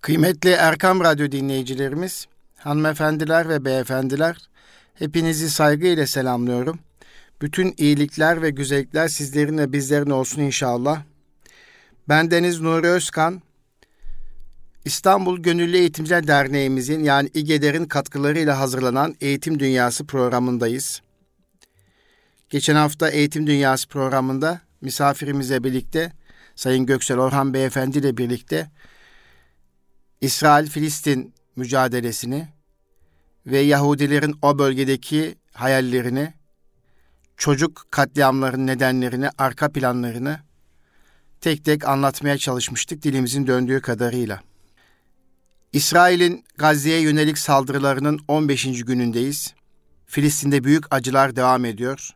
Kıymetli Erkam Radyo dinleyicilerimiz, hanımefendiler ve beyefendiler, hepinizi saygıyla selamlıyorum. Bütün iyilikler ve güzellikler sizlerin ve bizlerin olsun inşallah. Ben Deniz Nuri Özkan, İstanbul Gönüllü Eğitimciler Derneğimizin yani İGEDER'in katkılarıyla hazırlanan Eğitim Dünyası programındayız. Geçen hafta Eğitim Dünyası programında misafirimizle birlikte Sayın Göksel Orhan Beyefendi ile birlikte İsrail-Filistin mücadelesini ve Yahudilerin o bölgedeki hayallerini, çocuk katliamlarının nedenlerini, arka planlarını tek tek anlatmaya çalışmıştık dilimizin döndüğü kadarıyla. İsrail'in Gazze'ye yönelik saldırılarının 15. günündeyiz. Filistin'de büyük acılar devam ediyor.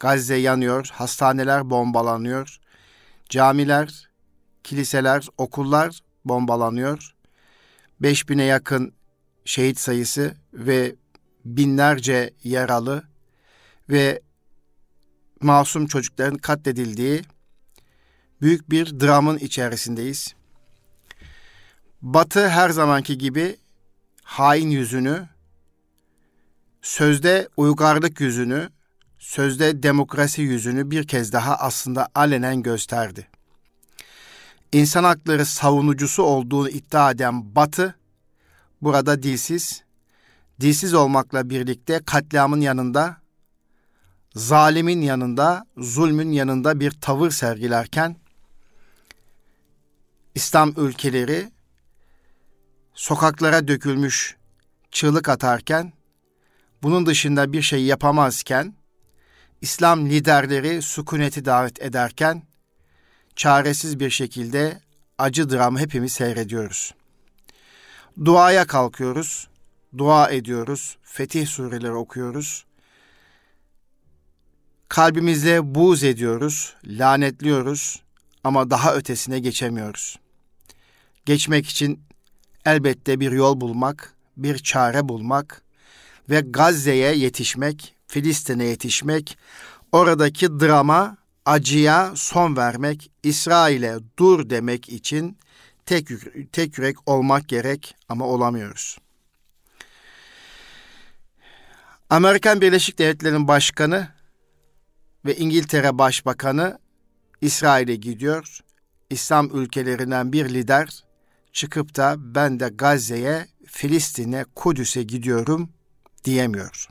Gazze yanıyor, hastaneler bombalanıyor, camiler, kiliseler, okullar bombalanıyor. 5000'e yakın şehit sayısı ve binlerce yaralı ve masum çocukların katledildiği büyük bir dramın içerisindeyiz. Batı her zamanki gibi hain yüzünü, sözde uygarlık yüzünü, sözde demokrasi yüzünü bir kez daha aslında alenen gösterdi. İnsan hakları savunucusu olduğunu iddia eden Batı, burada dilsiz, dilsiz olmakla birlikte katliamın yanında, zalimin yanında, zulmün yanında bir tavır sergilerken, İslam ülkeleri sokaklara dökülmüş çığlık atarken, bunun dışında bir şey yapamazken, İslam liderleri sükuneti davet ederken, çaresiz bir şekilde acı dramı hepimiz seyrediyoruz. Duaya kalkıyoruz, dua ediyoruz, fetih sureleri okuyoruz. Kalbimizle buğz ediyoruz, lanetliyoruz ama daha ötesine geçemiyoruz. Geçmek için elbette bir yol bulmak, bir çare bulmak ve Gazze'ye yetişmek, Filistin'e yetişmek, oradaki drama, acıya son vermek, İsrail'e dur demek için tek, tek yürek olmak gerek ama olamıyoruz. Amerikan Birleşik Devletleri'nin başkanı ve İngiltere Başbakanı İsrail'e gidiyor. İslam ülkelerinden bir lider çıkıp da ben de Gazze'ye, Filistin'e, Kudüs'e gidiyorum diyemiyor.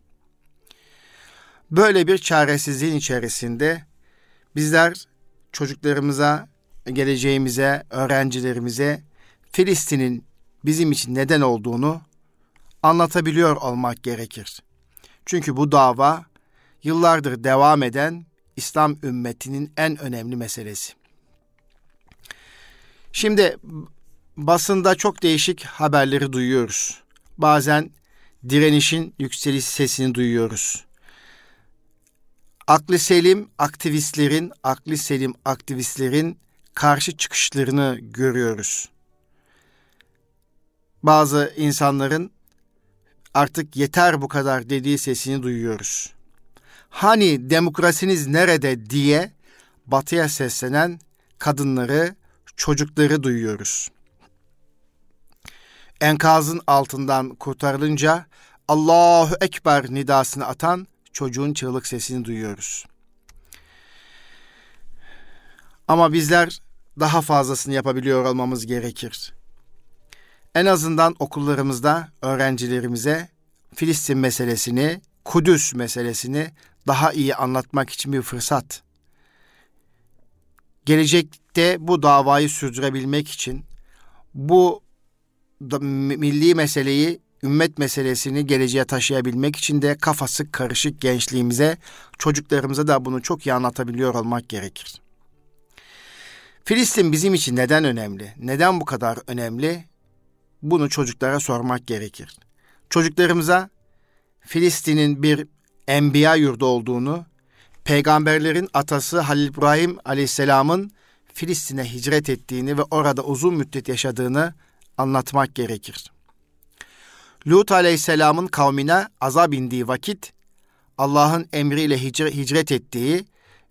Böyle bir çaresizliğin içerisinde bizler çocuklarımıza, geleceğimize, öğrencilerimize Filistin'in bizim için neden olduğunu anlatabiliyor olmak gerekir. Çünkü bu dava yıllardır devam eden İslam ümmetinin en önemli meselesi. Şimdi basında çok değişik haberleri duyuyoruz. Bazen direnişin yükseliş sesini duyuyoruz. Aklı selim aktivistlerin, aklı selim aktivistlerin karşı çıkışlarını görüyoruz. Bazı insanların artık yeter bu kadar dediği sesini duyuyoruz. Hani demokrasiniz nerede diye batıya seslenen kadınları, çocukları duyuyoruz enkazın altından kurtarılınca Allahu Ekber nidasını atan çocuğun çığlık sesini duyuyoruz. Ama bizler daha fazlasını yapabiliyor olmamız gerekir. En azından okullarımızda öğrencilerimize Filistin meselesini, Kudüs meselesini daha iyi anlatmak için bir fırsat. Gelecekte bu davayı sürdürebilmek için bu milli meseleyi, ümmet meselesini geleceğe taşıyabilmek için de kafası karışık gençliğimize, çocuklarımıza da bunu çok iyi anlatabiliyor olmak gerekir. Filistin bizim için neden önemli? Neden bu kadar önemli? Bunu çocuklara sormak gerekir. Çocuklarımıza Filistin'in bir enbiya yurdu olduğunu, peygamberlerin atası Halil İbrahim aleyhisselamın Filistin'e hicret ettiğini ve orada uzun müddet yaşadığını anlatmak gerekir. Lut aleyhisselamın kavmine azap indiği vakit Allah'ın emriyle hicret ettiği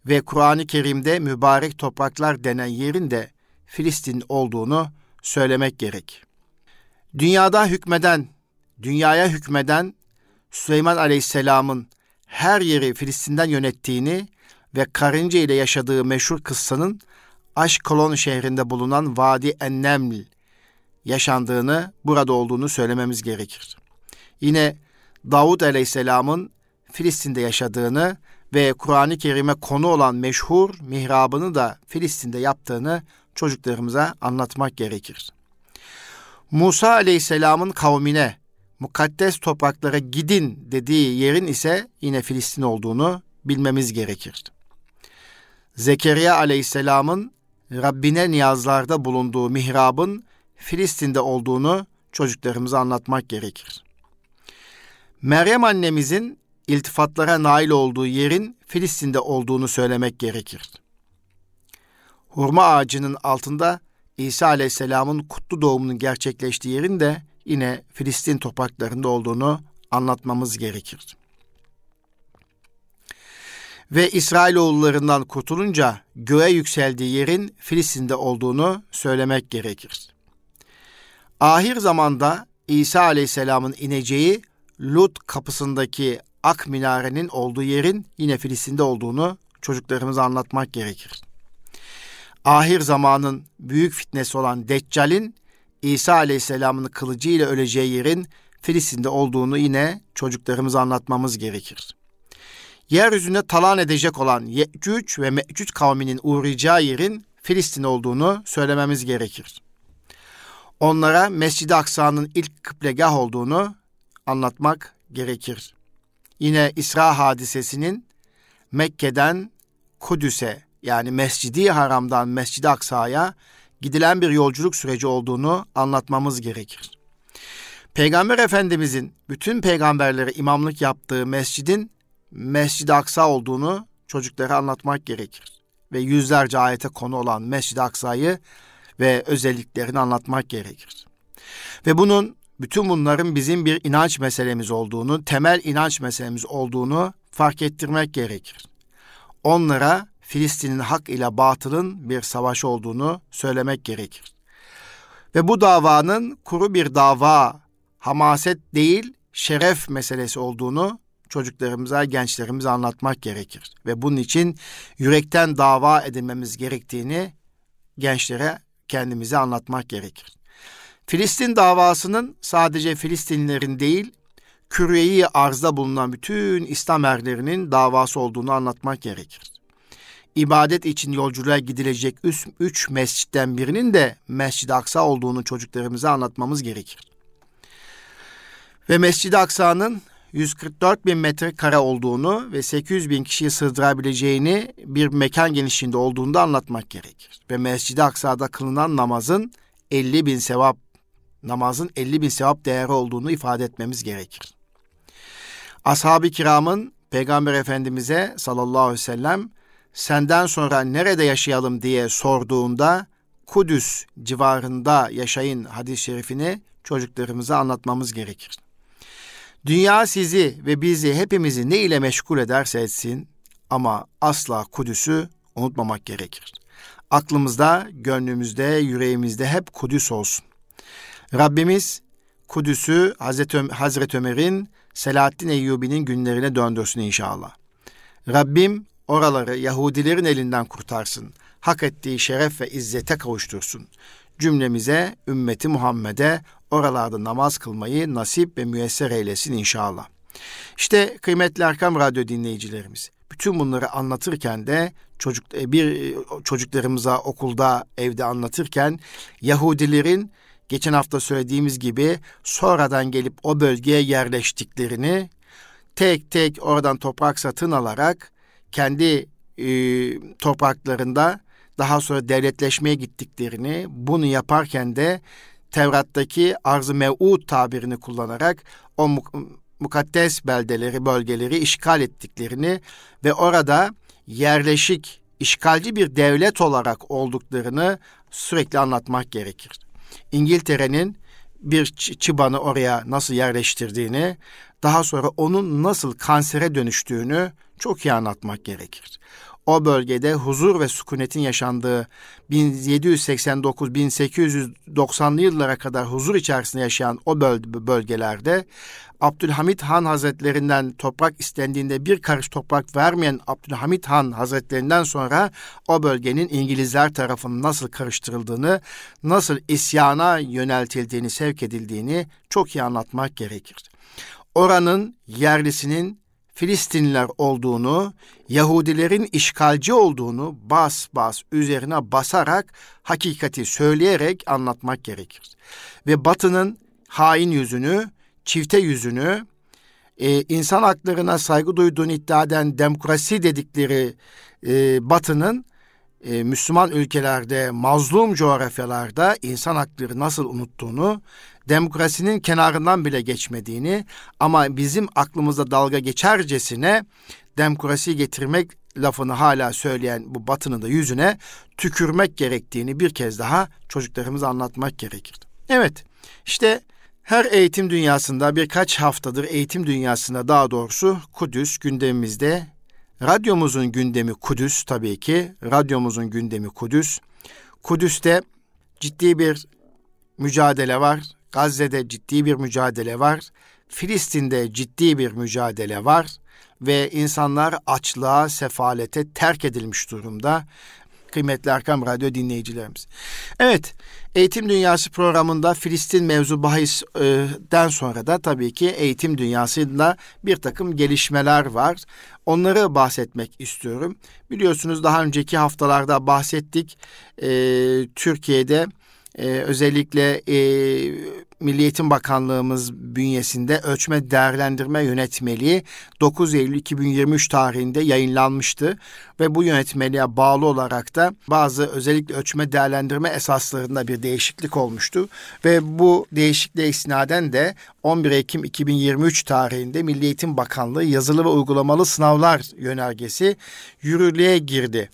ve Kur'an-ı Kerim'de mübarek topraklar denen yerin de Filistin olduğunu söylemek gerek. Dünyada hükmeden, dünyaya hükmeden Süleyman Aleyhisselam'ın her yeri Filistin'den yönettiğini ve karınca ile yaşadığı meşhur kıssanın Aşkolon şehrinde bulunan Vadi Enneml yaşandığını, burada olduğunu söylememiz gerekir. Yine Davud Aleyhisselam'ın Filistin'de yaşadığını ve Kur'an-ı Kerim'e konu olan meşhur mihrabını da Filistin'de yaptığını çocuklarımıza anlatmak gerekir. Musa Aleyhisselam'ın kavmine mukaddes topraklara gidin dediği yerin ise yine Filistin olduğunu bilmemiz gerekir. Zekeriya Aleyhisselam'ın Rabbine niyazlarda bulunduğu mihrabın Filistin'de olduğunu çocuklarımıza anlatmak gerekir. Meryem annemizin iltifatlara nail olduğu yerin Filistin'de olduğunu söylemek gerekir. Hurma ağacının altında İsa Aleyhisselam'ın kutlu doğumunun gerçekleştiği yerin de yine Filistin topraklarında olduğunu anlatmamız gerekir. Ve İsrailoğullarından kurtulunca göğe yükseldiği yerin Filistin'de olduğunu söylemek gerekir. Ahir zamanda İsa Aleyhisselam'ın ineceği Lut kapısındaki Ak Minare'nin olduğu yerin yine Filistin'de olduğunu çocuklarımıza anlatmak gerekir. Ahir zamanın büyük fitnesi olan Deccal'in İsa Aleyhisselam'ın kılıcı ile öleceği yerin Filistin'de olduğunu yine çocuklarımıza anlatmamız gerekir. Yeryüzünde talan edecek olan Yecüc ve Mecüc kavminin uğrayacağı yerin Filistin olduğunu söylememiz gerekir. Onlara Mescid-i Aksa'nın ilk kıblegah olduğunu anlatmak gerekir. Yine İsra hadisesinin Mekke'den Kudüs'e yani Mescidi Haram'dan Mescid-i Aksa'ya gidilen bir yolculuk süreci olduğunu anlatmamız gerekir. Peygamber Efendimizin bütün peygamberlere imamlık yaptığı mescidin Mescid-i Aksa olduğunu çocuklara anlatmak gerekir. Ve yüzlerce ayete konu olan Mescid-i Aksa'yı ve özelliklerini anlatmak gerekir. Ve bunun bütün bunların bizim bir inanç meselemiz olduğunu, temel inanç meselemiz olduğunu fark ettirmek gerekir. Onlara Filistin'in hak ile batılın bir savaş olduğunu söylemek gerekir. Ve bu davanın kuru bir dava, hamaset değil, şeref meselesi olduğunu çocuklarımıza, gençlerimize anlatmak gerekir. Ve bunun için yürekten dava edilmemiz gerektiğini gençlere kendimize anlatmak gerekir. Filistin davasının sadece Filistinlilerin değil, küreyi arzda bulunan bütün İslam erlerinin davası olduğunu anlatmak gerekir. İbadet için yolculuğa gidilecek üç, üç mescitten birinin de Mescid-i Aksa olduğunu çocuklarımıza anlatmamız gerekir. Ve Mescid-i Aksa'nın 144 bin metrekare olduğunu ve 800 bin kişiyi sığdırabileceğini bir mekan genişliğinde olduğunu anlatmak gerekir. Ve Mescid-i Aksa'da kılınan namazın 50 bin sevap namazın 50 bin sevap değeri olduğunu ifade etmemiz gerekir. Ashab-ı kiramın Peygamber Efendimiz'e sallallahu aleyhi ve sellem senden sonra nerede yaşayalım diye sorduğunda Kudüs civarında yaşayın hadis-i şerifini çocuklarımıza anlatmamız gerekir. Dünya sizi ve bizi hepimizi ne ile meşgul ederse etsin ama asla Kudüs'ü unutmamak gerekir. Aklımızda, gönlümüzde, yüreğimizde hep Kudüs olsun. Rabbimiz Kudüs'ü Hazreti, Ömer, Hazreti Ömer'in Selahaddin Eyyubi'nin günlerine döndürsün inşallah. Rabbim oraları Yahudilerin elinden kurtarsın. Hak ettiği şeref ve izzete kavuştursun. Cümlemize, ümmeti Muhammed'e oralarda namaz kılmayı nasip ve müyesser eylesin inşallah. İşte kıymetli Erkam Radyo dinleyicilerimiz, bütün bunları anlatırken de çocuk e, bir e, çocuklarımıza okulda, evde anlatırken Yahudilerin geçen hafta söylediğimiz gibi sonradan gelip o bölgeye yerleştiklerini tek tek oradan toprak satın alarak kendi e, topraklarında daha sonra devletleşmeye gittiklerini, bunu yaparken de Tevrat'taki arz-ı mev'ud tabirini kullanarak o mukaddes beldeleri, bölgeleri işgal ettiklerini ve orada yerleşik, işgalci bir devlet olarak olduklarını sürekli anlatmak gerekir. İngiltere'nin bir çıbanı oraya nasıl yerleştirdiğini, daha sonra onun nasıl kansere dönüştüğünü çok iyi anlatmak gerekir. O bölgede huzur ve sükunetin yaşandığı 1789-1890'lı yıllara kadar huzur içerisinde yaşayan o bölgelerde Abdülhamit Han Hazretlerinden toprak istendiğinde bir karış toprak vermeyen Abdülhamit Han Hazretlerinden sonra o bölgenin İngilizler tarafından nasıl karıştırıldığını, nasıl isyana yöneltildiğini, sevk edildiğini çok iyi anlatmak gerekir. Oranın yerlisinin Filistinliler olduğunu, Yahudilerin işgalci olduğunu bas bas üzerine basarak hakikati söyleyerek anlatmak gerekir. Ve Batı'nın hain yüzünü, çifte yüzünü, e, insan haklarına saygı duyduğunu iddia eden demokrasi dedikleri e, Batı'nın e, Müslüman ülkelerde, mazlum coğrafyalarda insan hakları nasıl unuttuğunu, demokrasinin kenarından bile geçmediğini ama bizim aklımızda dalga geçercesine demokrasi getirmek lafını hala söyleyen bu batının da yüzüne tükürmek gerektiğini bir kez daha çocuklarımıza anlatmak gerekir. Evet, işte her eğitim dünyasında birkaç haftadır eğitim dünyasında daha doğrusu Kudüs gündemimizde. Radyomuzun gündemi Kudüs tabii ki. Radyomuzun gündemi Kudüs. Kudüs'te ciddi bir mücadele var. Gazze'de ciddi bir mücadele var. Filistin'de ciddi bir mücadele var ve insanlar açlığa, sefalete terk edilmiş durumda kıymetli Erkam Radyo dinleyicilerimiz. Evet, Eğitim Dünyası programında Filistin mevzu bahisden sonra da tabii ki eğitim dünyasında bir takım gelişmeler var. Onları bahsetmek istiyorum. Biliyorsunuz daha önceki haftalarda bahsettik. Ee, Türkiye'de e, özellikle e, Milli Eğitim Bakanlığımız bünyesinde ölçme değerlendirme yönetmeliği 9 Eylül 2023 tarihinde yayınlanmıştı ve bu yönetmeliğe bağlı olarak da bazı özellikle ölçme değerlendirme esaslarında bir değişiklik olmuştu ve bu değişikliğe isnaden de 11 Ekim 2023 tarihinde Milli Eğitim Bakanlığı yazılı ve uygulamalı sınavlar yönergesi yürürlüğe girdi.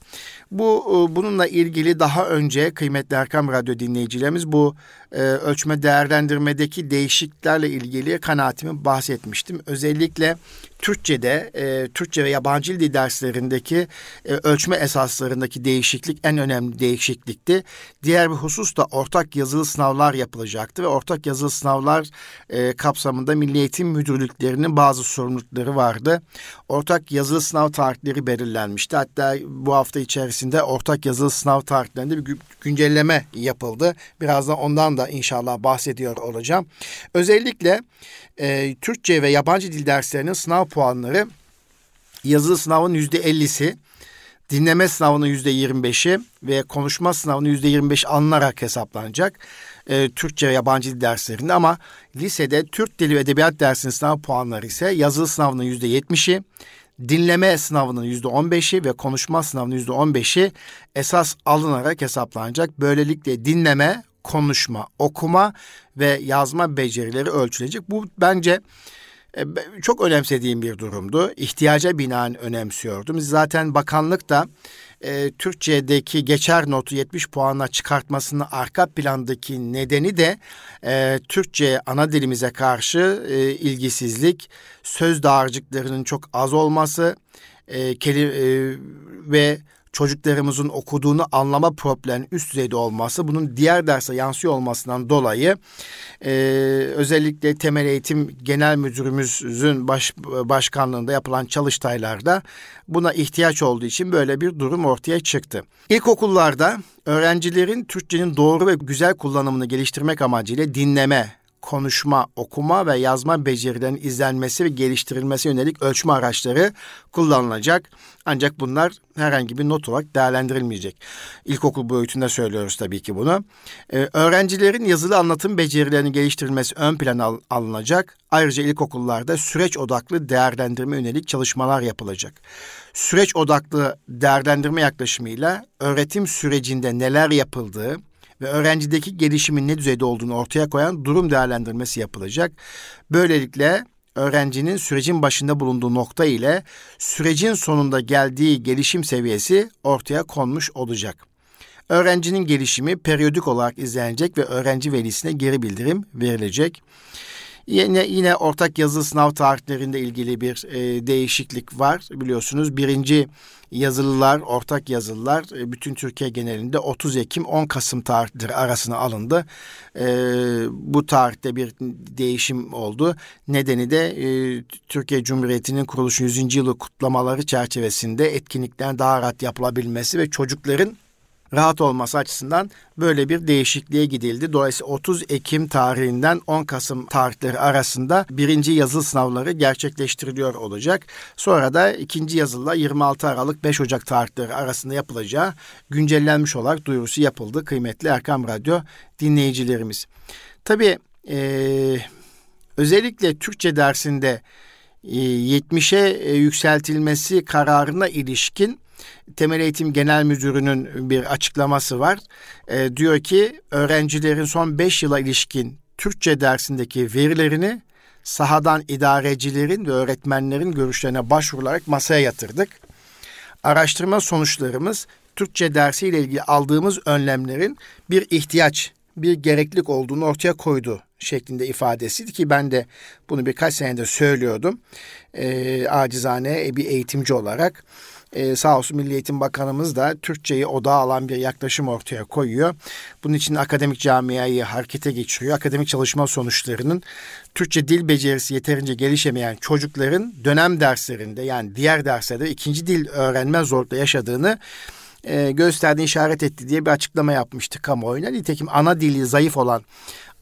Bu e, bununla ilgili daha önce kıymetli Erkam Radyo dinleyicilerimiz bu e, ölçme değerlendirmedeki değişikliklerle ilgili kanaatimi bahsetmiştim. Özellikle Türkçe'de, e, Türkçe ve yabancı dil derslerindeki e, ölçme esaslarındaki değişiklik en önemli değişiklikti. Diğer bir husus da ortak yazılı sınavlar yapılacaktı ve ortak yazılı sınavlar e, kapsamında Milli Eğitim Müdürlüklerinin bazı sorumlulukları vardı. Ortak yazılı sınav tarihleri belirlenmişti. Hatta bu hafta içerisinde ortak yazılı sınav tarihlerinde bir güncelleme yapıldı. Birazdan ondan da inşallah bahsediyor olacağım. Özellikle e, Türkçe ve yabancı dil derslerinin sınav puanları yazılı sınavın yüzde ellisi, dinleme sınavının yüzde yirmi beşi ve konuşma sınavının yüzde yirmi beş alınarak hesaplanacak. E, Türkçe ve yabancı dil derslerinde ama lisede Türk Dili ve Edebiyat dersinin sınav puanları ise yazılı sınavının yüzde yetmişi, dinleme sınavının yüzde on beşi ve konuşma sınavının yüzde on beşi esas alınarak hesaplanacak. Böylelikle dinleme, konuşma, okuma ve yazma becerileri ölçülecek. Bu bence e, çok önemsediğim bir durumdu. İhtiyaca binaen önemsiyordum. Zaten bakanlık da e, Türkçedeki geçer notu 70 puana çıkartmasının arka plandaki nedeni de e, Türkçe ana dilimize karşı e, ilgisizlik, söz dağarcıklarının çok az olması e, keli, e, ve çocuklarımızın okuduğunu anlama problemi üst düzeyde olması, bunun diğer derse yansıyor olmasından dolayı e, özellikle temel eğitim genel müdürümüzün baş, başkanlığında yapılan çalıştaylarda buna ihtiyaç olduğu için böyle bir durum ortaya çıktı. İlkokullarda öğrencilerin Türkçenin doğru ve güzel kullanımını geliştirmek amacıyla dinleme, konuşma, okuma ve yazma becerilerinin izlenmesi ve geliştirilmesi yönelik ölçme araçları kullanılacak. Ancak bunlar herhangi bir not olarak değerlendirilmeyecek. İlkokul boyutunda söylüyoruz tabii ki bunu. Ee, öğrencilerin yazılı anlatım becerilerini geliştirilmesi ön plana al- alınacak. Ayrıca ilkokullarda süreç odaklı değerlendirme yönelik çalışmalar yapılacak. Süreç odaklı değerlendirme yaklaşımıyla öğretim sürecinde neler yapıldığı, ve öğrencideki gelişimin ne düzeyde olduğunu ortaya koyan durum değerlendirmesi yapılacak. Böylelikle öğrencinin sürecin başında bulunduğu nokta ile sürecin sonunda geldiği gelişim seviyesi ortaya konmuş olacak. Öğrencinin gelişimi periyodik olarak izlenecek ve öğrenci velisine geri bildirim verilecek. Yine, yine ortak yazılı sınav tarihlerinde ilgili bir e, değişiklik var biliyorsunuz. Birinci yazılılar, ortak yazılılar e, bütün Türkiye genelinde 30 Ekim 10 Kasım tarihleri arasına alındı. E, bu tarihte bir değişim oldu. Nedeni de e, Türkiye Cumhuriyeti'nin kuruluş 100. yılı kutlamaları çerçevesinde etkinlikler daha rahat yapılabilmesi ve çocukların rahat olması açısından böyle bir değişikliğe gidildi. Dolayısıyla 30 Ekim tarihinden 10 Kasım tarihleri arasında birinci yazılı sınavları gerçekleştiriliyor olacak. Sonra da ikinci yazılla 26 Aralık 5 Ocak tarihleri arasında yapılacağı güncellenmiş olarak duyurusu yapıldı kıymetli Erkam Radyo dinleyicilerimiz. Tabii ee, özellikle Türkçe dersinde 70'e yükseltilmesi kararına ilişkin Temel Eğitim Genel Müdürü'nün bir açıklaması var. E, diyor ki öğrencilerin son 5 yıla ilişkin Türkçe dersindeki verilerini sahadan idarecilerin ve öğretmenlerin görüşlerine başvurularak masaya yatırdık. Araştırma sonuçlarımız Türkçe dersiyle ilgili aldığımız önlemlerin bir ihtiyaç, bir gereklilik olduğunu ortaya koydu şeklinde ifadesiydi ki ben de bunu birkaç senede söylüyordum. E, acizane bir eğitimci olarak e, sağ olsun Milli Eğitim Bakanımız da Türkçeyi odağa alan bir yaklaşım ortaya koyuyor. Bunun için akademik camiayı harekete geçiriyor. Akademik çalışma sonuçlarının Türkçe dil becerisi yeterince gelişemeyen çocukların dönem derslerinde yani diğer derslerde ikinci dil öğrenme zorlukla yaşadığını e, gösterdiğini işaret etti diye bir açıklama yapmıştı kamuoyuna. Nitekim ana dili zayıf olan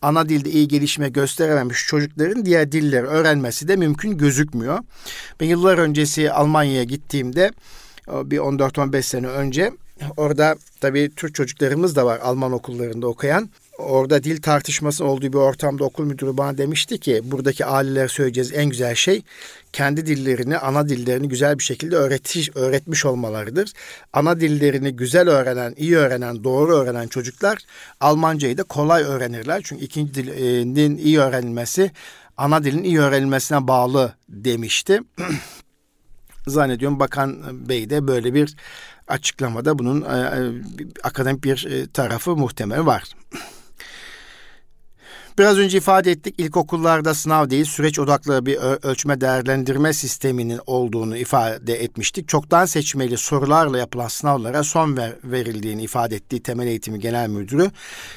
ana dilde iyi gelişme gösterememiş çocukların diğer dilleri öğrenmesi de mümkün gözükmüyor. Ben yıllar öncesi Almanya'ya gittiğimde bir 14-15 sene önce orada tabii Türk çocuklarımız da var Alman okullarında okuyan orada dil tartışması olduğu bir ortamda okul müdürü bana demişti ki buradaki aileler söyleyeceğiz en güzel şey kendi dillerini, ana dillerini güzel bir şekilde öğretiş, öğretmiş olmalarıdır. Ana dillerini güzel öğrenen, iyi öğrenen, doğru öğrenen çocuklar Almancayı da kolay öğrenirler. Çünkü ikinci dilin iyi öğrenilmesi ana dilin iyi öğrenilmesine bağlı demişti. Zannediyorum Bakan Bey de böyle bir açıklamada bunun e, e akademik bir e, tarafı muhtemel var. Biraz önce ifade ettik ilkokullarda sınav değil süreç odaklı bir ölçme değerlendirme sisteminin olduğunu ifade etmiştik. Çoktan seçmeli sorularla yapılan sınavlara son ver, verildiğini ifade ettiği Temel Eğitimi Genel Müdürü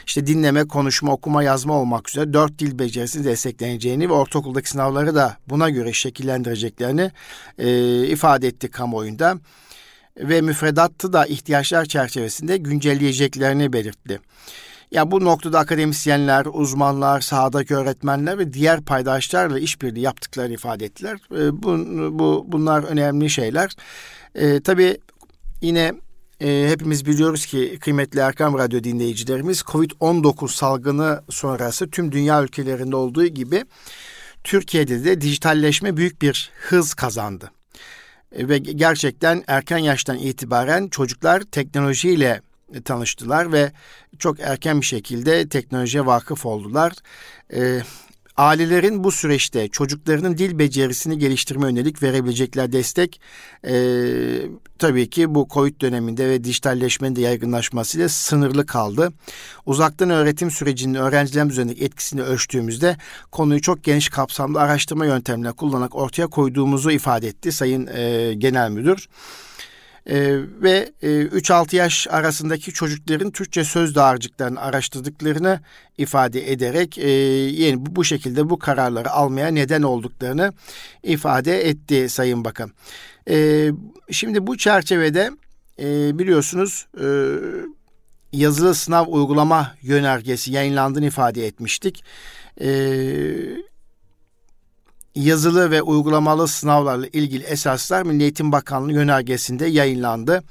işte dinleme, konuşma, okuma, yazma olmak üzere dört dil becerisini destekleneceğini ve ortaokuldaki sınavları da buna göre şekillendireceklerini e, ifade etti kamuoyunda ve müfredatı da ihtiyaçlar çerçevesinde güncelleyeceklerini belirtti. Ya bu noktada akademisyenler, uzmanlar, sahadaki öğretmenler ve diğer paydaşlarla işbirliği yaptıklarını ifade ettiler. E, bu, bu bunlar önemli şeyler. E, tabii yine e, hepimiz biliyoruz ki kıymetli Erkam Radyo dinleyicilerimiz Covid-19 salgını sonrası tüm dünya ülkelerinde olduğu gibi Türkiye'de de dijitalleşme büyük bir hız kazandı. E, ve gerçekten erken yaştan itibaren çocuklar teknolojiyle tanıştılar ve çok erken bir şekilde teknolojiye vakıf oldular. E, ailelerin bu süreçte çocuklarının dil becerisini geliştirme yönelik verebilecekler destek e, tabii ki bu COVID döneminde ve dijitalleşmenin de yaygınlaşmasıyla sınırlı kaldı. Uzaktan öğretim sürecinin öğrencilerimiz üzerindeki etkisini ölçtüğümüzde konuyu çok geniş kapsamlı araştırma yöntemleri kullanarak ortaya koyduğumuzu ifade etti Sayın e, Genel Müdür. E, ve e, 3-6 yaş arasındaki çocukların Türkçe söz dağarcıklarını araştırdıklarını ifade ederek e, yeni bu, şekilde bu kararları almaya neden olduklarını ifade etti Sayın Bakan. E, şimdi bu çerçevede e, biliyorsunuz e, yazılı sınav uygulama yönergesi yayınlandığını ifade etmiştik. E, yazılı ve uygulamalı sınavlarla ilgili esaslar Milli Eğitim Bakanlığı yönergesinde yayınlandı.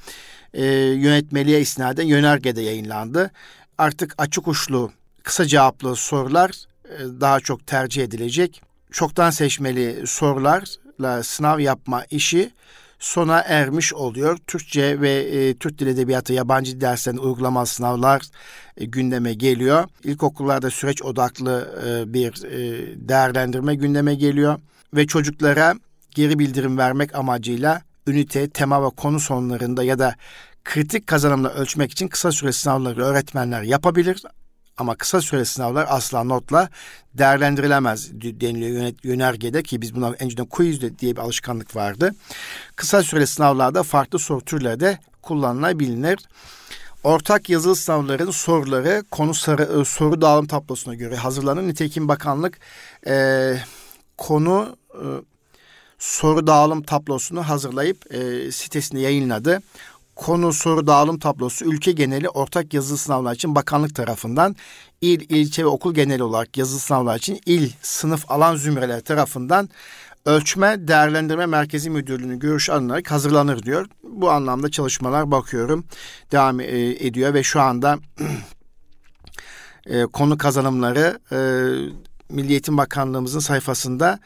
E, yönetmeliğe isnaden yönergede yayınlandı. Artık açık uçlu, kısa cevaplı sorular e, daha çok tercih edilecek. Çoktan seçmeli sorularla sınav yapma işi sona ermiş oluyor. Türkçe ve e, Türk Dil Edebiyatı yabancı derslerinde uygulamalı sınavlar e, gündeme geliyor. İlkokullarda süreç odaklı e, bir e, değerlendirme gündeme geliyor ve çocuklara geri bildirim vermek amacıyla ünite, tema ve konu sonlarında ya da kritik kazanımla ölçmek için kısa süre sınavları öğretmenler yapabilir. Ama kısa süre sınavlar asla notla değerlendirilemez deniliyor yönergede ki biz buna önceden quiz diye bir alışkanlık vardı. Kısa süre sınavlarda farklı soru türleri de kullanılabilir. Ortak yazılı sınavların soruları konu sarı, e, soru dağılım tablosuna göre hazırlanır. Nitekim bakanlık e, konu e, soru dağılım tablosunu hazırlayıp e, sitesinde yayınladı. Konu soru dağılım tablosu ülke geneli ortak yazılı sınavlar için bakanlık tarafından il, ilçe ve okul geneli olarak yazılı sınavlar için il, sınıf, alan zümreler tarafından Ölçme Değerlendirme Merkezi Müdürlüğü'nün görüş alınarak hazırlanır diyor. Bu anlamda çalışmalar bakıyorum devam e, ediyor ve şu anda e, konu kazanımları e, Milli Eğitim Bakanlığımızın sayfasında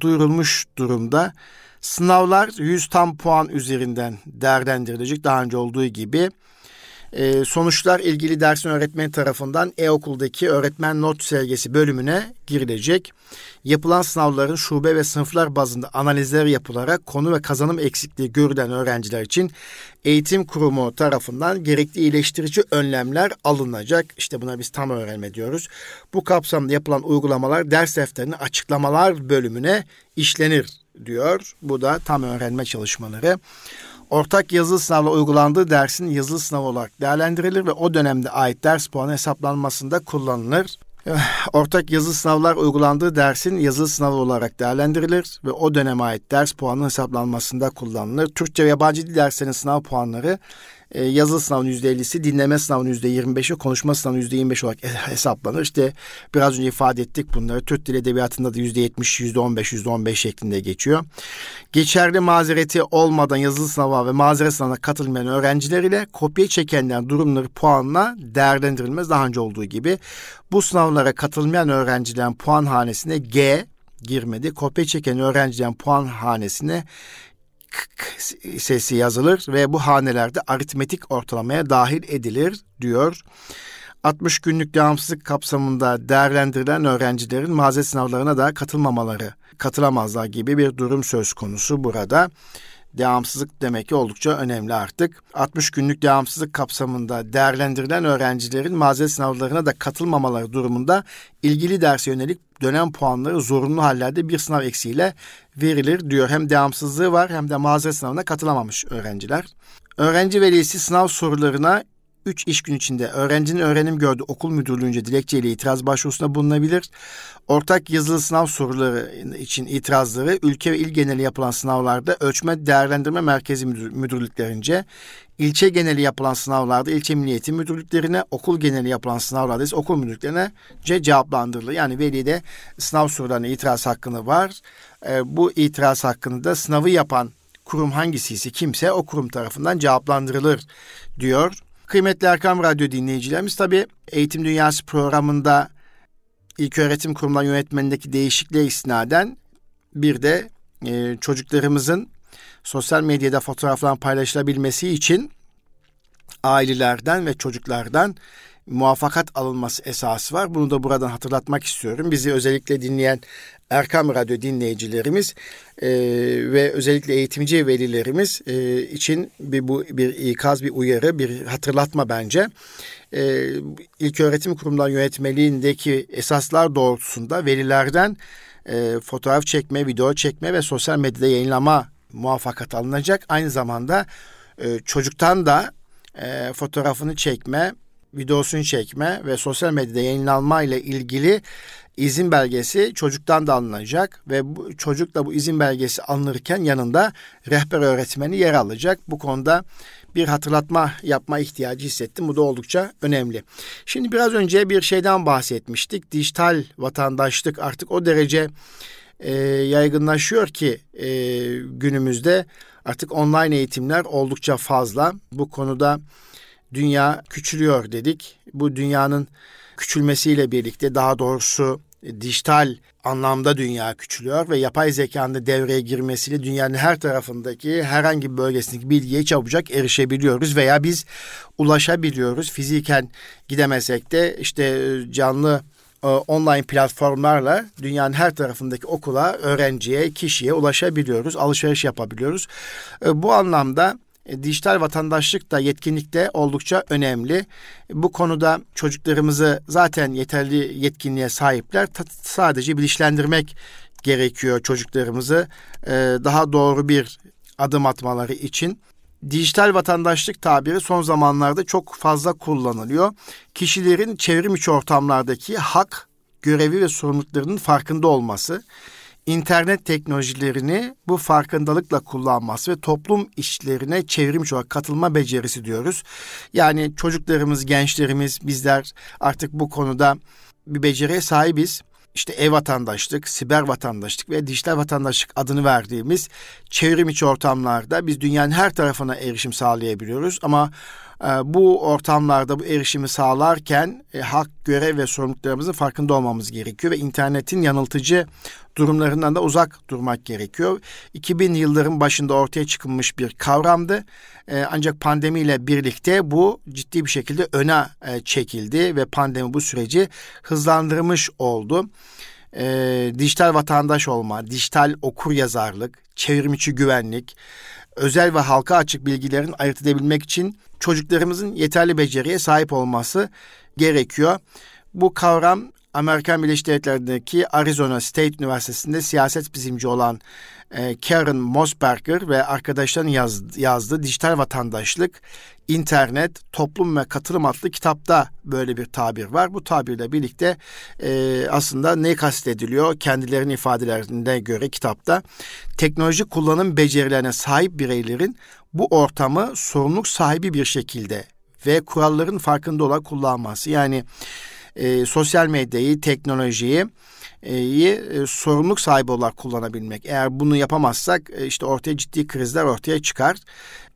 duyurulmuş durumda. Sınavlar 100 tam puan üzerinden değerlendirilecek daha önce olduğu gibi. E, sonuçlar ilgili dersin öğretmeni tarafından e-okuldaki öğretmen not sergisi bölümüne girilecek. Yapılan sınavların şube ve sınıflar bazında analizler yapılarak konu ve kazanım eksikliği görülen öğrenciler için eğitim kurumu tarafından gerekli iyileştirici önlemler alınacak. İşte buna biz tam öğrenme diyoruz. Bu kapsamda yapılan uygulamalar ders defterinin açıklamalar bölümüne işlenir diyor. Bu da tam öğrenme çalışmaları ortak yazılı sınavla uygulandığı dersin yazılı sınav olarak değerlendirilir ve o dönemde ait ders puanı hesaplanmasında kullanılır. Eh, ortak yazılı sınavlar uygulandığı dersin yazılı sınavı olarak değerlendirilir ve o döneme ait ders puanı hesaplanmasında kullanılır. Türkçe ve yabancı dil derslerinin sınav puanları e, yazılı sınavın %50'si, dinleme sınavının %25'i, konuşma sınavının %25 olarak hesaplanır. İşte biraz önce ifade ettik bunları. Türk Dil Edebiyatı'nda da %70, %15, %15 şeklinde geçiyor. Geçerli mazereti olmadan yazılı sınava ve mazeret sınavına katılmayan öğrenciler ile kopya çekenlerin durumları puanla değerlendirilmez daha önce olduğu gibi. Bu sınavlara katılmayan öğrencilerin puan hanesine G girmedi. Kopya çeken öğrencilerin puan hanesine sesi yazılır ve bu hanelerde aritmetik ortalamaya dahil edilir diyor. 60 günlük devamsızlık kapsamında değerlendirilen öğrencilerin mazeret sınavlarına da katılmamaları, katılamazlar gibi bir durum söz konusu burada devamsızlık demek ki oldukça önemli artık. 60 günlük devamsızlık kapsamında değerlendirilen öğrencilerin mazeret sınavlarına da katılmamaları durumunda ilgili derse yönelik dönem puanları zorunlu hallerde bir sınav eksiğiyle verilir diyor. Hem devamsızlığı var hem de mazeret sınavına katılamamış öğrenciler. Öğrenci velisi sınav sorularına 3 iş gün içinde öğrencinin öğrenim gördüğü okul müdürlüğünce dilekçeyle itiraz başvurusunda bulunabilir. Ortak yazılı sınav soruları için itirazları ülke ve il geneli yapılan sınavlarda ölçme değerlendirme merkezi müdürlüklerince, ilçe geneli yapılan sınavlarda ilçe milliyeti müdürlüklerine, okul geneli yapılan sınavlarda ise okul müdürlüklerine cevaplandırılır. Yani veli de sınav sorularına itiraz hakkını var. E, bu itiraz hakkını da sınavı yapan kurum hangisiyse kimse o kurum tarafından cevaplandırılır diyor. Kıymetli Erkam Radyo dinleyicilerimiz tabi Eğitim Dünyası programında ilk öğretim kurumları yönetmenindeki değişikliğe istinaden bir de e, çocuklarımızın sosyal medyada fotoğrafların paylaşılabilmesi için ailelerden ve çocuklardan muvaffakat alınması esası var. Bunu da buradan hatırlatmak istiyorum. Bizi özellikle dinleyen Erkam Radyo dinleyicilerimiz e, ve özellikle eğitimci velilerimiz e, için bir bu bir ikaz, bir uyarı, bir hatırlatma bence. E, ilk öğretim kurumları yönetmeliğindeki esaslar doğrultusunda velilerden e, fotoğraf çekme, video çekme ve sosyal medyada yayınlama muvaffakat alınacak. Aynı zamanda e, çocuktan da e, fotoğrafını çekme, videosunu çekme ve sosyal medyada yayınlanma ile ilgili izin belgesi çocuktan da alınacak ve bu, çocuk da bu izin belgesi alınırken yanında rehber öğretmeni yer alacak. Bu konuda bir hatırlatma yapma ihtiyacı hissettim. Bu da oldukça önemli. Şimdi biraz önce bir şeyden bahsetmiştik. Dijital vatandaşlık artık o derece e, yaygınlaşıyor ki e, günümüzde artık online eğitimler oldukça fazla. Bu konuda dünya küçülüyor dedik. Bu dünyanın küçülmesiyle birlikte daha doğrusu dijital anlamda dünya küçülüyor ve yapay zekanın da devreye girmesiyle dünyanın her tarafındaki herhangi bir bölgesindeki bilgiye çabucak erişebiliyoruz veya biz ulaşabiliyoruz. Fiziken gidemesek de işte canlı e, online platformlarla dünyanın her tarafındaki okula, öğrenciye, kişiye ulaşabiliyoruz, alışveriş yapabiliyoruz. E, bu anlamda e, dijital vatandaşlık da yetkinlik de oldukça önemli. Bu konuda çocuklarımızı zaten yeterli yetkinliğe sahipler. sadece bilinçlendirmek gerekiyor çocuklarımızı e, daha doğru bir adım atmaları için. Dijital vatandaşlık tabiri son zamanlarda çok fazla kullanılıyor. Kişilerin çevrim içi ortamlardaki hak, görevi ve sorumluluklarının farkında olması, internet teknolojilerini bu farkındalıkla kullanması ve toplum işlerine çevrimçi olarak katılma becerisi diyoruz. Yani çocuklarımız, gençlerimiz, bizler artık bu konuda bir beceriye sahibiz işte ev vatandaşlık, siber vatandaşlık ve dijital vatandaşlık adını verdiğimiz çevrim içi ortamlarda biz dünyanın her tarafına erişim sağlayabiliyoruz ama bu ortamlarda bu erişimi sağlarken e, hak, görev ve sorumluluklarımızın farkında olmamız gerekiyor ve internetin yanıltıcı durumlarından da uzak durmak gerekiyor. 2000 yılların başında ortaya çıkılmış bir kavramdı. E, ancak pandemiyle birlikte bu ciddi bir şekilde öne e, çekildi ve pandemi bu süreci hızlandırmış oldu. E, dijital vatandaş olma, dijital okur yazarlık, çevrimiçi güvenlik, özel ve halka açık bilgilerin ayırt edebilmek için çocuklarımızın yeterli beceriye sahip olması gerekiyor. Bu kavram Amerikan Birleşik Devletleri'ndeki Arizona State Üniversitesi'nde siyaset bilimci olan e, Karen Mosberger ve arkadaşlarının yaz, yazdığı Dijital Vatandaşlık, İnternet, Toplum ve Katılım adlı kitapta böyle bir tabir var. Bu tabirle birlikte e, aslında ne kastediliyor? Kendilerinin ifadelerine göre kitapta teknoloji kullanım becerilerine sahip bireylerin bu ortamı sorumluluk sahibi bir şekilde ve kuralların farkında olarak kullanması. Yani e, sosyal medyayı, teknolojiyi e, e, sorumluluk sahibi olarak kullanabilmek. Eğer bunu yapamazsak e, işte ortaya ciddi krizler ortaya çıkar.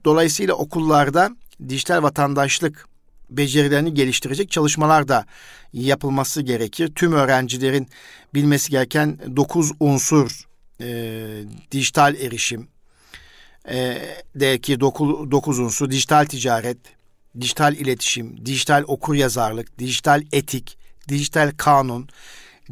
Dolayısıyla okullarda dijital vatandaşlık becerilerini geliştirecek çalışmalar da yapılması gerekir. Tüm öğrencilerin bilmesi gereken dokuz unsur e, dijital erişim, e, deki dokuz unsur dijital ticaret, dijital iletişim, dijital okur yazarlık, dijital etik, dijital kanun,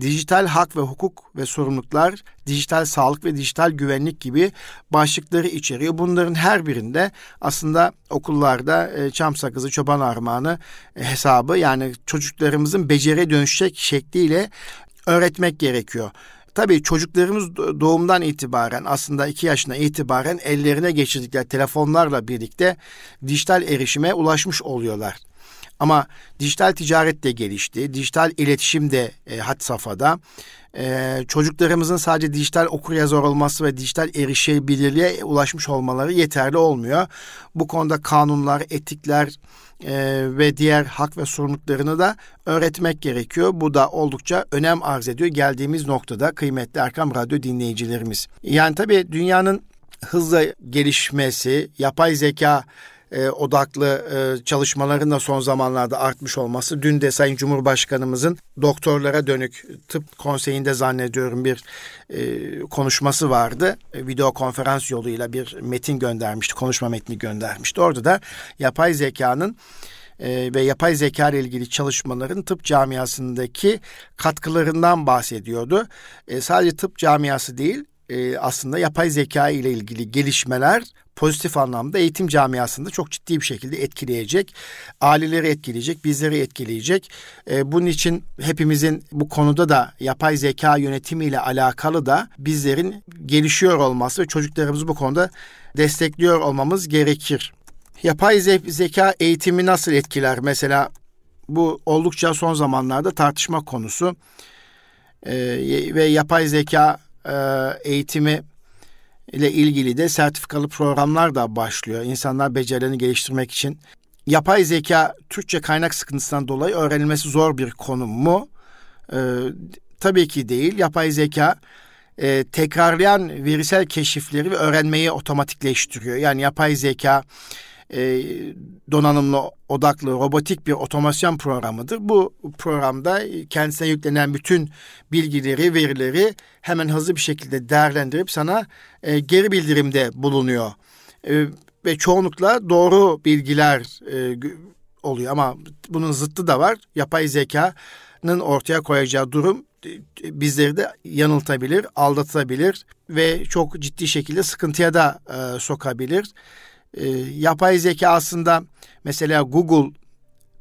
dijital hak ve hukuk ve sorumluluklar, dijital sağlık ve dijital güvenlik gibi başlıkları içeriyor. Bunların her birinde aslında okullarda e, çam sakızı, çoban armağanı e, hesabı yani çocuklarımızın beceri dönüşecek şekliyle öğretmek gerekiyor. Tabii çocuklarımız doğumdan itibaren aslında iki yaşına itibaren ellerine geçirdikleri telefonlarla birlikte dijital erişime ulaşmış oluyorlar. Ama dijital ticaret de gelişti. Dijital iletişim de e, had safhada. E, çocuklarımızın sadece dijital okur yazar olması ve dijital erişebilirliğe ulaşmış olmaları yeterli olmuyor. Bu konuda kanunlar, etikler e, ve diğer hak ve sorumluluklarını da öğretmek gerekiyor. Bu da oldukça önem arz ediyor geldiğimiz noktada kıymetli Erkam Radyo dinleyicilerimiz. Yani tabii dünyanın hızla gelişmesi, yapay zeka e, odaklı e, çalışmaların da son zamanlarda artmış olması. Dün de Sayın Cumhurbaşkanımızın doktorlara dönük tıp konseyinde zannediyorum bir e, konuşması vardı. E, video konferans yoluyla bir metin göndermişti, konuşma metni göndermişti. Orada da yapay zekanın e, ve yapay zeka ile ilgili çalışmaların tıp camiasındaki katkılarından bahsediyordu. E, sadece tıp camiası değil, e, aslında yapay zeka ile ilgili gelişmeler pozitif anlamda eğitim camiasında çok ciddi bir şekilde etkileyecek. Aileleri etkileyecek, bizleri etkileyecek. E, bunun için hepimizin bu konuda da yapay zeka yönetimiyle alakalı da bizlerin gelişiyor olması ve çocuklarımızı bu konuda destekliyor olmamız gerekir. Yapay zeka eğitimi nasıl etkiler? Mesela bu oldukça son zamanlarda tartışma konusu. Ee, ve yapay zeka e, eğitimi ile ilgili de sertifikalı programlar da başlıyor. İnsanlar becerilerini geliştirmek için. Yapay zeka Türkçe kaynak sıkıntısından dolayı öğrenilmesi zor bir konum mu? Ee, tabii ki değil. Yapay zeka e, tekrarlayan verisel keşifleri ve öğrenmeyi otomatikleştiriyor. Yani yapay zeka e, donanımlı odaklı robotik bir otomasyon programıdır. Bu programda kendisine yüklenen bütün bilgileri, verileri hemen hızlı bir şekilde değerlendirip sana e, geri bildirimde bulunuyor. E, ve çoğunlukla doğru bilgiler oluyor ama bunun zıttı da var. Yapay zekanın ortaya koyacağı durum bizleri de yanıltabilir, aldatabilir ve çok ciddi şekilde sıkıntıya da e, sokabilir. E, yapay zeka aslında mesela Google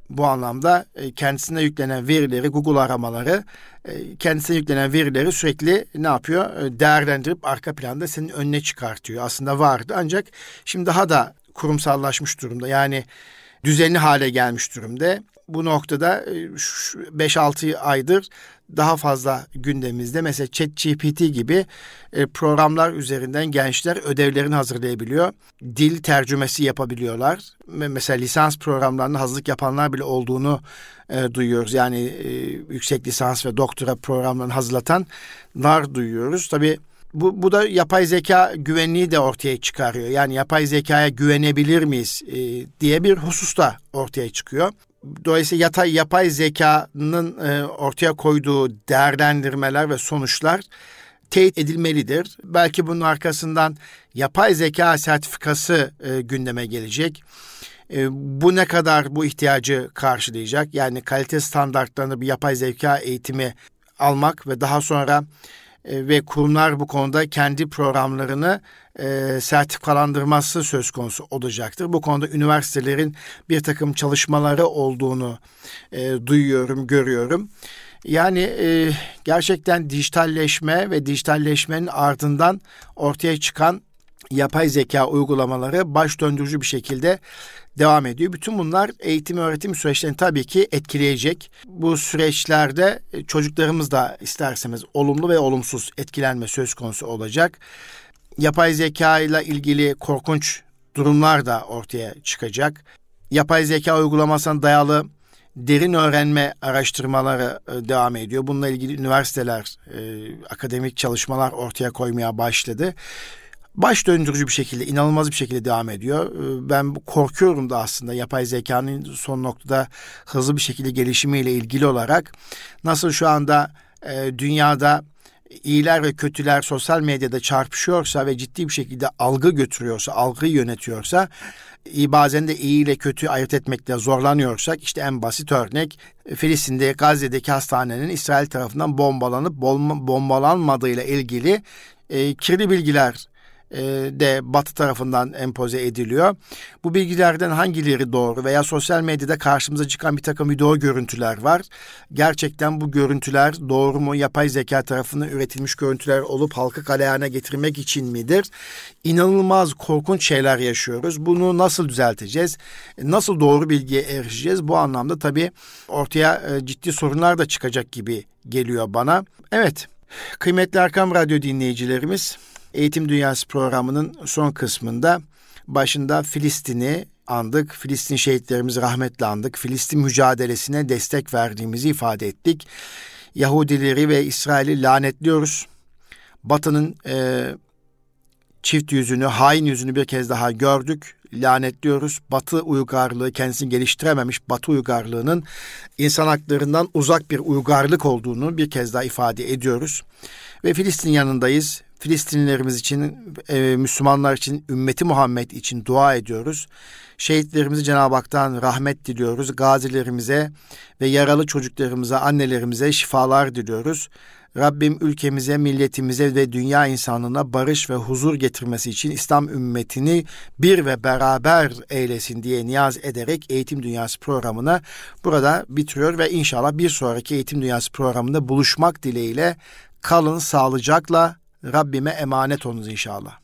bu anlamda e, kendisine yüklenen verileri, Google aramaları, e, kendisine yüklenen verileri sürekli ne yapıyor? E, değerlendirip arka planda senin önüne çıkartıyor. Aslında vardı ancak şimdi daha da kurumsallaşmış durumda. Yani düzenli hale gelmiş durumda. Bu noktada 5-6 aydır daha fazla gündemimizde. Mesela ChatGPT gibi e, programlar üzerinden gençler ödevlerini hazırlayabiliyor. Dil tercümesi yapabiliyorlar. Mesela lisans programlarına hazırlık yapanlar bile olduğunu e, duyuyoruz. Yani e, yüksek lisans ve doktora programlarını hazırlatanlar duyuyoruz. Tabii bu, bu da yapay zeka güvenliği de ortaya çıkarıyor. Yani yapay zekaya güvenebilir miyiz e, diye bir husus da ortaya çıkıyor. Dolayısıyla yatay yapay zekanın e, ortaya koyduğu değerlendirmeler ve sonuçlar teyit edilmelidir. Belki bunun arkasından yapay zeka sertifikası e, gündeme gelecek. E, bu ne kadar bu ihtiyacı karşılayacak? Yani kalite standartlarını bir yapay zeka eğitimi almak ve daha sonra e, ve kurumlar bu konuda kendi programlarını e, sertifikalandırması söz konusu olacaktır. Bu konuda üniversitelerin bir takım çalışmaları olduğunu e, duyuyorum, görüyorum. Yani e, gerçekten dijitalleşme ve dijitalleşmenin ardından ortaya çıkan yapay zeka uygulamaları baş döndürücü bir şekilde devam ediyor. Bütün bunlar eğitim öğretim süreçlerini tabii ki etkileyecek. Bu süreçlerde çocuklarımız da isterseniz olumlu ve olumsuz etkilenme söz konusu olacak. Yapay zeka ile ilgili korkunç durumlar da ortaya çıkacak. Yapay zeka uygulamasına dayalı derin öğrenme araştırmaları e, devam ediyor. Bununla ilgili üniversiteler, e, akademik çalışmalar ortaya koymaya başladı baş döndürücü bir şekilde, inanılmaz bir şekilde devam ediyor. Ee, ben korkuyorum da aslında yapay zekanın son noktada hızlı bir şekilde gelişimiyle ilgili olarak nasıl şu anda e, dünyada iyiler ve kötüler sosyal medyada çarpışıyorsa ve ciddi bir şekilde algı götürüyorsa, algıyı yönetiyorsa bazen de iyi ile kötü ayırt etmekte zorlanıyorsak işte en basit örnek Filistin'de Gazze'deki hastanenin İsrail tarafından bombalanıp bombalanmadığıyla ilgili e, kirli bilgiler de Batı tarafından empoze ediliyor. Bu bilgilerden hangileri doğru veya sosyal medyada karşımıza çıkan bir takım video görüntüler var. Gerçekten bu görüntüler doğru mu yapay zeka tarafından üretilmiş görüntüler olup halkı galeyana getirmek için midir? İnanılmaz korkunç şeyler yaşıyoruz. Bunu nasıl düzelteceğiz? Nasıl doğru bilgiye erişeceğiz? Bu anlamda tabii ortaya e, ciddi sorunlar da çıkacak gibi geliyor bana. Evet, kıymetli Erkam Radyo dinleyicilerimiz Eğitim Dünyası programının son kısmında başında Filistin'i andık. Filistin şehitlerimizi rahmetle andık. Filistin mücadelesine destek verdiğimizi ifade ettik. Yahudileri ve İsrail'i lanetliyoruz. Batı'nın e, çift yüzünü, hain yüzünü bir kez daha gördük. Lanetliyoruz. Batı uygarlığı kendisini geliştirememiş Batı uygarlığının insan haklarından uzak bir uygarlık olduğunu bir kez daha ifade ediyoruz. Ve Filistin yanındayız. Filistinlilerimiz için, e, Müslümanlar için, ümmeti Muhammed için dua ediyoruz. Şehitlerimizi Cenab-ı Hak'tan rahmet diliyoruz. Gazilerimize ve yaralı çocuklarımıza, annelerimize şifalar diliyoruz. Rabbim ülkemize, milletimize ve dünya insanlığına barış ve huzur getirmesi için İslam ümmetini bir ve beraber eylesin diye niyaz ederek Eğitim Dünyası programına burada bitiriyor ve inşallah bir sonraki Eğitim Dünyası programında buluşmak dileğiyle kalın sağlıcakla Rabbime emanet olunuz inşallah.